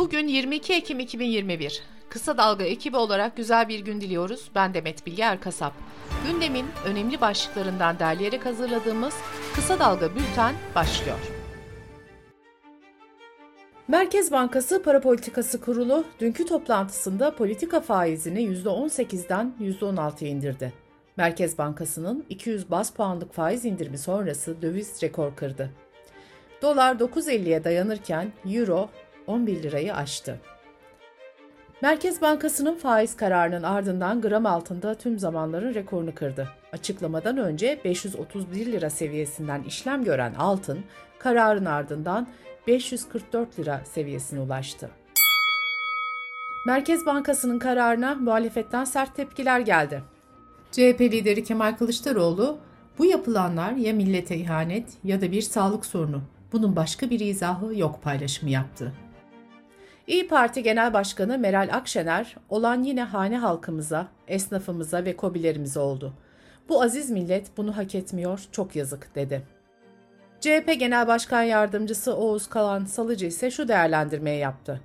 Bugün 22 Ekim 2021. Kısa Dalga ekibi olarak güzel bir gün diliyoruz. Ben Demet Bilge Erkasap. Gündemin önemli başlıklarından derleyerek hazırladığımız Kısa Dalga Bülten başlıyor. Merkez Bankası Para Politikası Kurulu dünkü toplantısında politika faizini %18'den %16'ya indirdi. Merkez Bankası'nın 200 bas puanlık faiz indirimi sonrası döviz rekor kırdı. Dolar 9.50'ye dayanırken Euro 11 lirayı aştı. Merkez Bankası'nın faiz kararının ardından gram altında tüm zamanların rekorunu kırdı. Açıklamadan önce 531 lira seviyesinden işlem gören altın, kararın ardından 544 lira seviyesine ulaştı. Merkez Bankası'nın kararına muhalefetten sert tepkiler geldi. CHP lideri Kemal Kılıçdaroğlu, bu yapılanlar ya millete ihanet ya da bir sağlık sorunu. Bunun başka bir izahı yok paylaşımı yaptı. İyi Parti Genel Başkanı Meral Akşener, olan yine hane halkımıza, esnafımıza ve kobilerimize oldu. Bu aziz millet bunu hak etmiyor, çok yazık dedi. CHP Genel Başkan Yardımcısı Oğuz Kalan Salıcı ise şu değerlendirmeyi yaptı.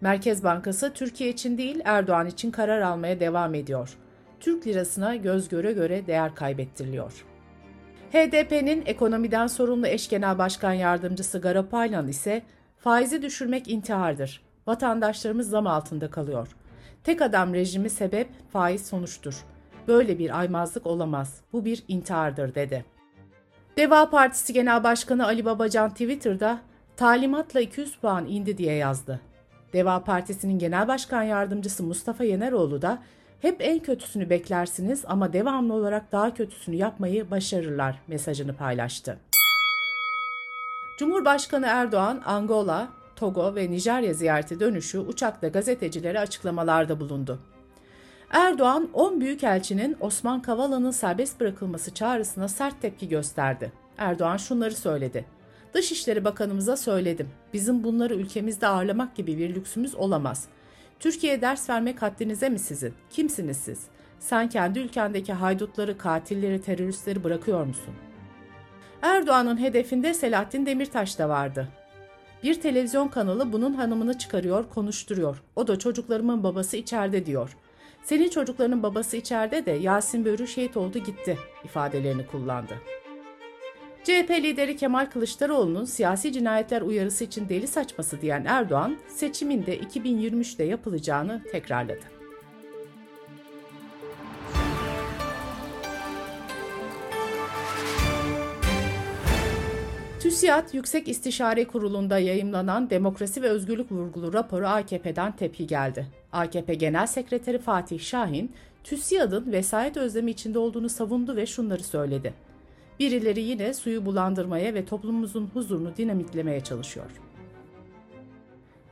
Merkez Bankası Türkiye için değil Erdoğan için karar almaya devam ediyor. Türk lirasına göz göre göre değer kaybettiriliyor. HDP'nin ekonomiden sorumlu eş genel başkan yardımcısı Garapaylan ise faizi düşürmek intihardır. Vatandaşlarımız zam altında kalıyor. Tek adam rejimi sebep, faiz sonuçtur. Böyle bir aymazlık olamaz. Bu bir intihardır dedi. Deva Partisi Genel Başkanı Ali Babacan Twitter'da talimatla 200 puan indi diye yazdı. Deva Partisi'nin Genel Başkan Yardımcısı Mustafa Yeneroğlu da hep en kötüsünü beklersiniz ama devamlı olarak daha kötüsünü yapmayı başarırlar mesajını paylaştı. Cumhurbaşkanı Erdoğan, Angola, Togo ve Nijerya ziyareti dönüşü uçakta gazetecilere açıklamalarda bulundu. Erdoğan 10 büyükelçinin Osman Kavala'nın serbest bırakılması çağrısına sert tepki gösterdi. Erdoğan şunları söyledi. Dışişleri Bakanımıza söyledim. Bizim bunları ülkemizde ağırlamak gibi bir lüksümüz olamaz. Türkiye'ye ders vermek haddinize mi sizin? Kimsiniz siz? Sen kendi ülkendeki haydutları, katilleri, teröristleri bırakıyor musun? Erdoğan'ın hedefinde Selahattin Demirtaş da vardı. Bir televizyon kanalı bunun hanımını çıkarıyor, konuşturuyor. O da çocuklarımın babası içeride diyor. Senin çocuklarının babası içeride de Yasin Börü şehit oldu gitti ifadelerini kullandı. CHP lideri Kemal Kılıçdaroğlu'nun siyasi cinayetler uyarısı için deli saçması diyen Erdoğan, seçiminde 2023'te yapılacağını tekrarladı. TÜSİAD Yüksek İstişare Kurulu'nda yayımlanan demokrasi ve özgürlük vurgulu raporu AKP'den tepki geldi. AKP Genel Sekreteri Fatih Şahin, TÜSİAD'ın vesayet özlemi içinde olduğunu savundu ve şunları söyledi. Birileri yine suyu bulandırmaya ve toplumumuzun huzurunu dinamitlemeye çalışıyor.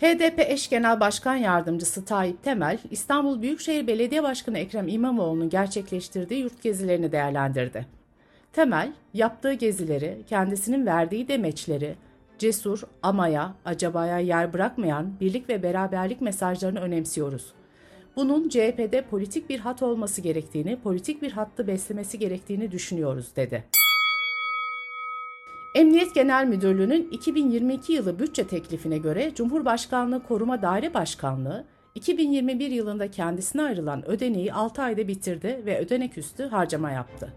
HDP eş genel başkan yardımcısı Tayyip Temel, İstanbul Büyükşehir Belediye Başkanı Ekrem İmamoğlu'nun gerçekleştirdiği yurt gezilerini değerlendirdi. Temel, yaptığı gezileri, kendisinin verdiği demeçleri, cesur, amaya, acabaya yer bırakmayan birlik ve beraberlik mesajlarını önemsiyoruz. Bunun CHP'de politik bir hat olması gerektiğini, politik bir hattı beslemesi gerektiğini düşünüyoruz, dedi. Emniyet Genel Müdürlüğü'nün 2022 yılı bütçe teklifine göre Cumhurbaşkanlığı Koruma Daire Başkanlığı 2021 yılında kendisine ayrılan ödeneği 6 ayda bitirdi ve ödenek üstü harcama yaptı.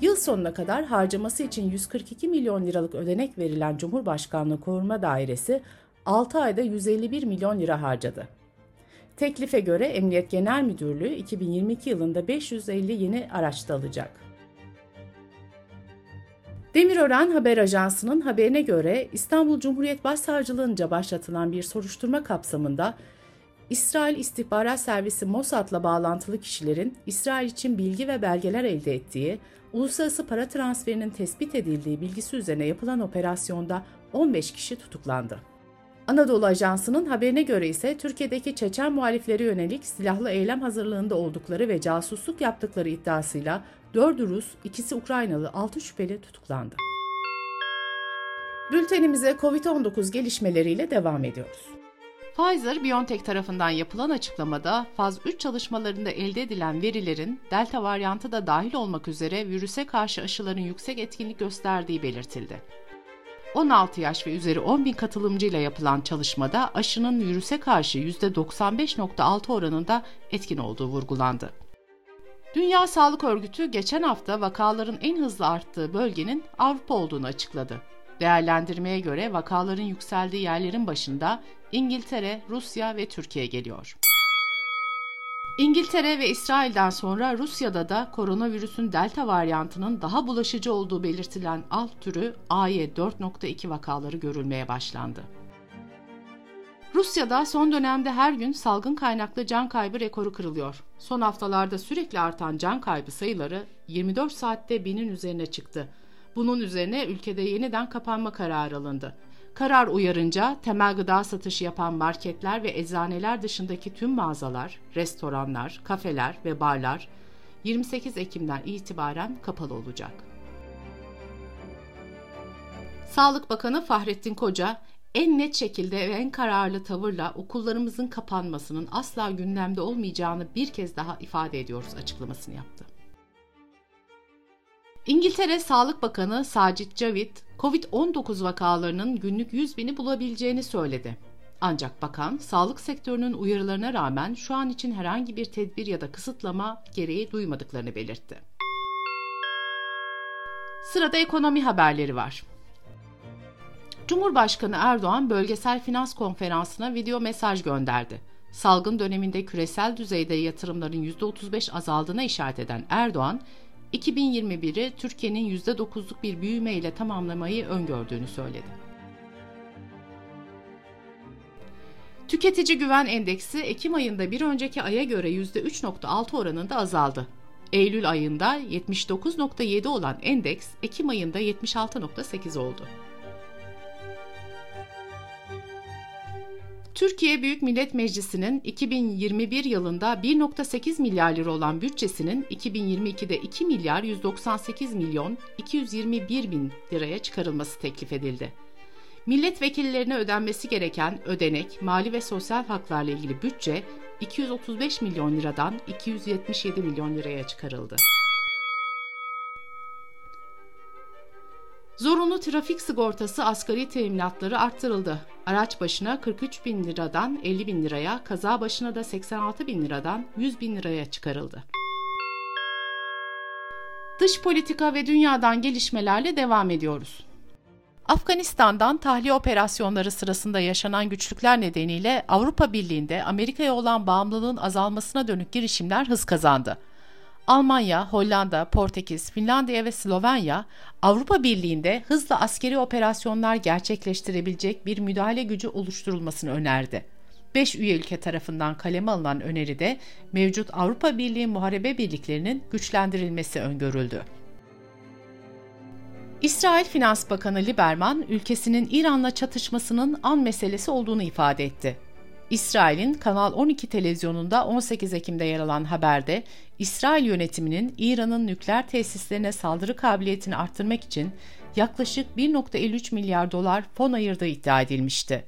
Yıl sonuna kadar harcaması için 142 milyon liralık ödenek verilen Cumhurbaşkanlığı Koruma Dairesi 6 ayda 151 milyon lira harcadı. Teklife göre Emniyet Genel Müdürlüğü 2022 yılında 550 yeni araç da alacak. Demirören Haber Ajansı'nın haberine göre İstanbul Cumhuriyet Başsavcılığınca başlatılan bir soruşturma kapsamında İsrail İstihbarat Servisi Mossad'la bağlantılı kişilerin İsrail için bilgi ve belgeler elde ettiği, uluslararası para transferinin tespit edildiği bilgisi üzerine yapılan operasyonda 15 kişi tutuklandı. Anadolu Ajansı'nın haberine göre ise Türkiye'deki Çeçen muhalifleri yönelik silahlı eylem hazırlığında oldukları ve casusluk yaptıkları iddiasıyla 4 Rus, ikisi Ukraynalı 6 şüpheli tutuklandı. Bültenimize COVID-19 gelişmeleriyle devam ediyoruz. Pfizer-BioNTech tarafından yapılan açıklamada faz 3 çalışmalarında elde edilen verilerin delta varyantı da dahil olmak üzere virüse karşı aşıların yüksek etkinlik gösterdiği belirtildi. 16 yaş ve üzeri 10 bin katılımcıyla yapılan çalışmada aşının virüse karşı %95.6 oranında etkin olduğu vurgulandı. Dünya Sağlık Örgütü geçen hafta vakaların en hızlı arttığı bölgenin Avrupa olduğunu açıkladı. Değerlendirmeye göre vakaların yükseldiği yerlerin başında İngiltere, Rusya ve Türkiye geliyor. İngiltere ve İsrail'den sonra Rusya'da da koronavirüsün delta varyantının daha bulaşıcı olduğu belirtilen alt türü AY4.2 vakaları görülmeye başlandı. Rusya'da son dönemde her gün salgın kaynaklı can kaybı rekoru kırılıyor. Son haftalarda sürekli artan can kaybı sayıları 24 saatte binin üzerine çıktı. Bunun üzerine ülkede yeniden kapanma kararı alındı. Karar uyarınca temel gıda satışı yapan marketler ve eczaneler dışındaki tüm mağazalar, restoranlar, kafeler ve barlar 28 Ekim'den itibaren kapalı olacak. Sağlık Bakanı Fahrettin Koca, en net şekilde ve en kararlı tavırla okullarımızın kapanmasının asla gündemde olmayacağını bir kez daha ifade ediyoruz açıklamasını yaptı. İngiltere Sağlık Bakanı Sacit Javid, COVID-19 vakalarının günlük 100 bini bulabileceğini söyledi. Ancak bakan, sağlık sektörünün uyarılarına rağmen şu an için herhangi bir tedbir ya da kısıtlama gereği duymadıklarını belirtti. Sırada ekonomi haberleri var. Cumhurbaşkanı Erdoğan bölgesel finans konferansına video mesaj gönderdi. Salgın döneminde küresel düzeyde yatırımların %35 azaldığına işaret eden Erdoğan, 2021'i Türkiye'nin %9'luk bir büyüme ile tamamlamayı öngördüğünü söyledi. Tüketici Güven Endeksi Ekim ayında bir önceki aya göre %3.6 oranında azaldı. Eylül ayında 79.7 olan endeks Ekim ayında 76.8 oldu. Türkiye Büyük Millet Meclisi'nin 2021 yılında 1.8 milyar lira olan bütçesinin 2022'de 2 milyar 198 milyon 221 bin liraya çıkarılması teklif edildi. Milletvekillerine ödenmesi gereken ödenek, mali ve sosyal haklarla ilgili bütçe 235 milyon liradan 277 milyon liraya çıkarıldı. Zorunlu trafik sigortası asgari teminatları arttırıldı. Araç başına 43 bin liradan 50 bin liraya, kaza başına da 86 bin liradan 100 bin liraya çıkarıldı. Dış politika ve dünyadan gelişmelerle devam ediyoruz. Afganistan'dan tahliye operasyonları sırasında yaşanan güçlükler nedeniyle Avrupa Birliği'nde Amerika'ya olan bağımlılığın azalmasına dönük girişimler hız kazandı. Almanya, Hollanda, Portekiz, Finlandiya ve Slovenya Avrupa Birliği'nde hızlı askeri operasyonlar gerçekleştirebilecek bir müdahale gücü oluşturulmasını önerdi. 5 üye ülke tarafından kaleme alınan öneride mevcut Avrupa Birliği muharebe birliklerinin güçlendirilmesi öngörüldü. İsrail Finans Bakanı Lieberman, ülkesinin İran'la çatışmasının an meselesi olduğunu ifade etti. İsrail'in Kanal 12 televizyonunda 18 Ekim'de yer alan haberde İsrail yönetiminin İran'ın nükleer tesislerine saldırı kabiliyetini arttırmak için yaklaşık 1.53 milyar dolar fon ayırdığı iddia edilmişti.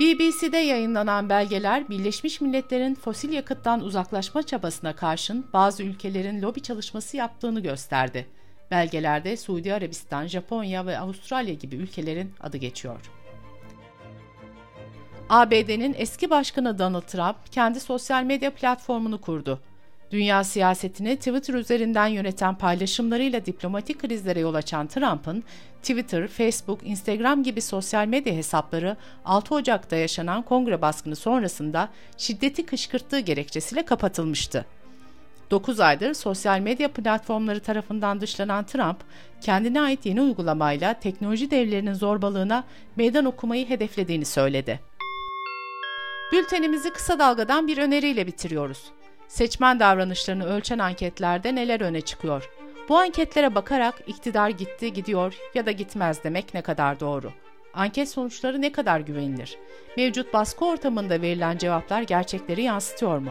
BBC'de yayınlanan belgeler Birleşmiş Milletler'in fosil yakıttan uzaklaşma çabasına karşın bazı ülkelerin lobi çalışması yaptığını gösterdi. Belgelerde Suudi Arabistan, Japonya ve Avustralya gibi ülkelerin adı geçiyor. ABD'nin eski başkanı Donald Trump kendi sosyal medya platformunu kurdu. Dünya siyasetini Twitter üzerinden yöneten paylaşımlarıyla diplomatik krizlere yol açan Trump'ın Twitter, Facebook, Instagram gibi sosyal medya hesapları 6 Ocak'ta yaşanan kongre baskını sonrasında şiddeti kışkırttığı gerekçesiyle kapatılmıştı. 9 aydır sosyal medya platformları tarafından dışlanan Trump, kendine ait yeni uygulamayla teknoloji devlerinin zorbalığına meydan okumayı hedeflediğini söyledi. Bültenimizi kısa dalgadan bir öneriyle bitiriyoruz. Seçmen davranışlarını ölçen anketlerde neler öne çıkıyor? Bu anketlere bakarak iktidar gitti, gidiyor ya da gitmez demek ne kadar doğru? Anket sonuçları ne kadar güvenilir? Mevcut baskı ortamında verilen cevaplar gerçekleri yansıtıyor mu?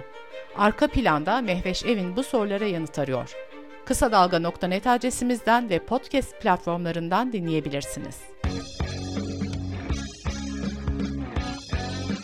Arka planda Mehveş Evin bu sorulara yanıt arıyor. Kısa Dalga.net adresimizden ve podcast platformlarından dinleyebilirsiniz.